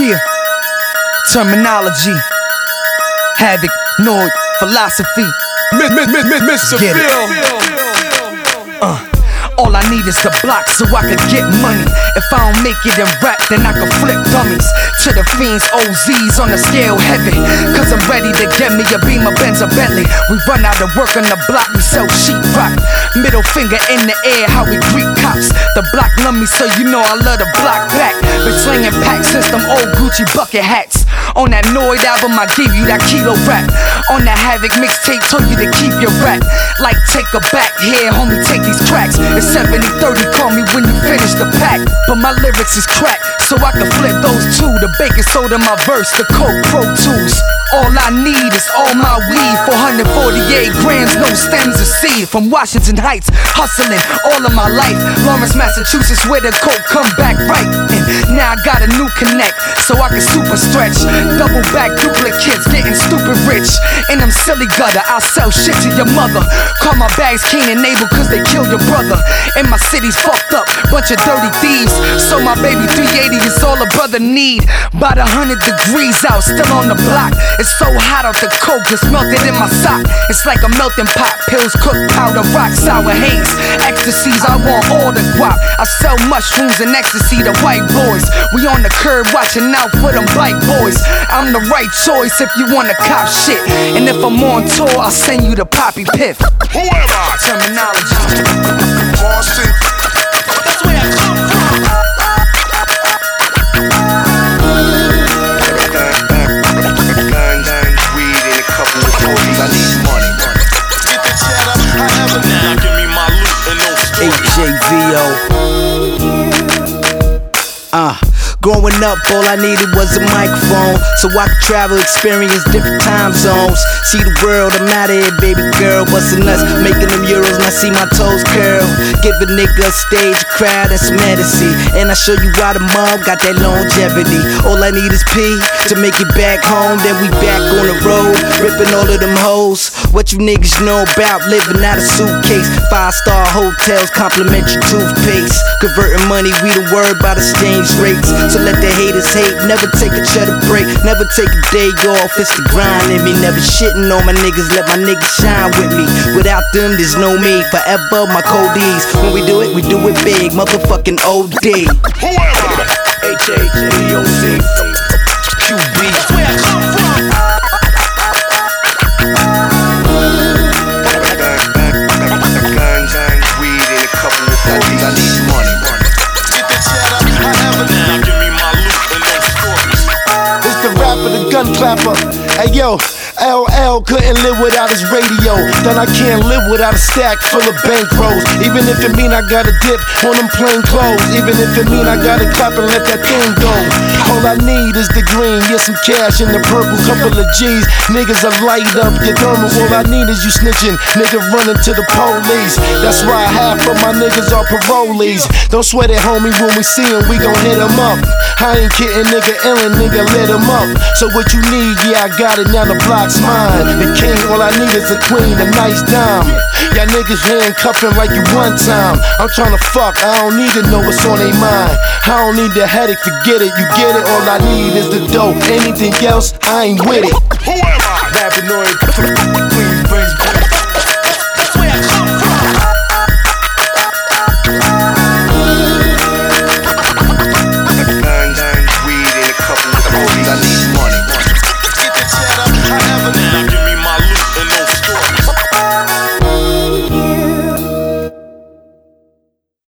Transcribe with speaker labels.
Speaker 1: Yeah, Termanology, Havoc, Noyd, philosophy.
Speaker 2: Miss, miss, miss, miss, Mr.
Speaker 1: Get it.
Speaker 2: Phil.
Speaker 1: Uh, all I need is the block so I can get money. If I don't make it in rap, then I can flip dummies. To the fiends, OZs on the scale heavy. Cause I'm ready to get me a beam, Benz, a Bentley. We run out of work on the block, we sell sheet rock. Middle finger in the air, how we greet cops. The block love me, so you know I love the block back. Been slinging packs since old Gucci bucket hats. On that Noyd album, I give you that kilo rap. On that Havoc mixtape, told you to keep your rap. Like take a back here, homie, take these tracks. It's 70 30, call me when you finish the pack. But my lyrics is crack, so I can flip those two. The baking soda, my verse, the Coke Pro Tools. All I need is all my weed. 448 grams, no stems of seed. From Washington Heights, hustling all of my life. Lawrence, Massachusetts, where the coke come back right. And now I got a new connect, so I can super stretch. Double back duplicates, getting stupid rich. In them silly gutter, I sell shit to your mother. Call my bags Cain and Abel, cause they kill your brother. And my city's fucked up, bunch of dirty thieves. So my baby 380 is all a brother need. About a hundred degrees out, still on the block. It's so hot out the coke, it's melted in my sock. It's like a melting pot, pills, cooked powder, rock, sour haze. Ecstasies, I want all the guap. I sell mushrooms and ecstasy to white boys. We on the curb watching out for them bike boys. I'm the right choice if you wanna cop shit. And if I'm on tour, I'll send you the poppy piff.
Speaker 2: Who am I?
Speaker 1: Termanology.
Speaker 2: Boston.
Speaker 1: That's where I come from.
Speaker 3: Guns, weed, and a couple of 40s. I need money.
Speaker 2: Get the cheddar. However, now give me my loot and no stories.
Speaker 4: HJVO. Uh, growing up, all I needed was a microphone so I could travel, experience different time zones. See the world, I'm out of here, baby girl. Bustin' nuts, making them euros, and I see my toes curl. Give a nigga a stage, a crowd, that's medicine. And I show you why the mob got that longevity. All I need is P to make it back home, then we back on the road, ripping all of them hoes. What you niggas know about living out a suitcase? Five star hotels, complimentary toothpaste. Converting money, we don't worry about exchange rates. So let the haters hate, never take a cheddar break, never take a day off. It's the grind in me, never shitting on my niggas, let my niggas shine with me. Without them, there's no me. Forever my codees. When we do it, we do it big, motherfucking OD.
Speaker 2: Who
Speaker 5: gun clapper. Hey yo, LL couldn't live without his radio. Then I can't live without a stack full of bankrolls. Even if it mean I gotta dip on them plain clothes. Even if it mean I gotta clap and let that thing go. All I need is the green, get some cash in the purple, couple of G's. Niggas will light up your thermal. All I need is you snitching, nigga running to the police. That's why half of my niggas are parolees. Don't sweat it, homie. When we see him, we gon' hit him up. I ain't kidding, nigga, illin', nigga, lit him up. So what you need, yeah, I got it, now the block's mine. The king, all I need is a queen, a nice dime. Y'all niggas handcuffing like you one time. I'm tryna fuck, I don't need to know what's on their mind. I don't need the headache, forget it, you get it. All I need is the dope. Anything else, I ain't with it.
Speaker 2: Who am I?
Speaker 5: Rapping.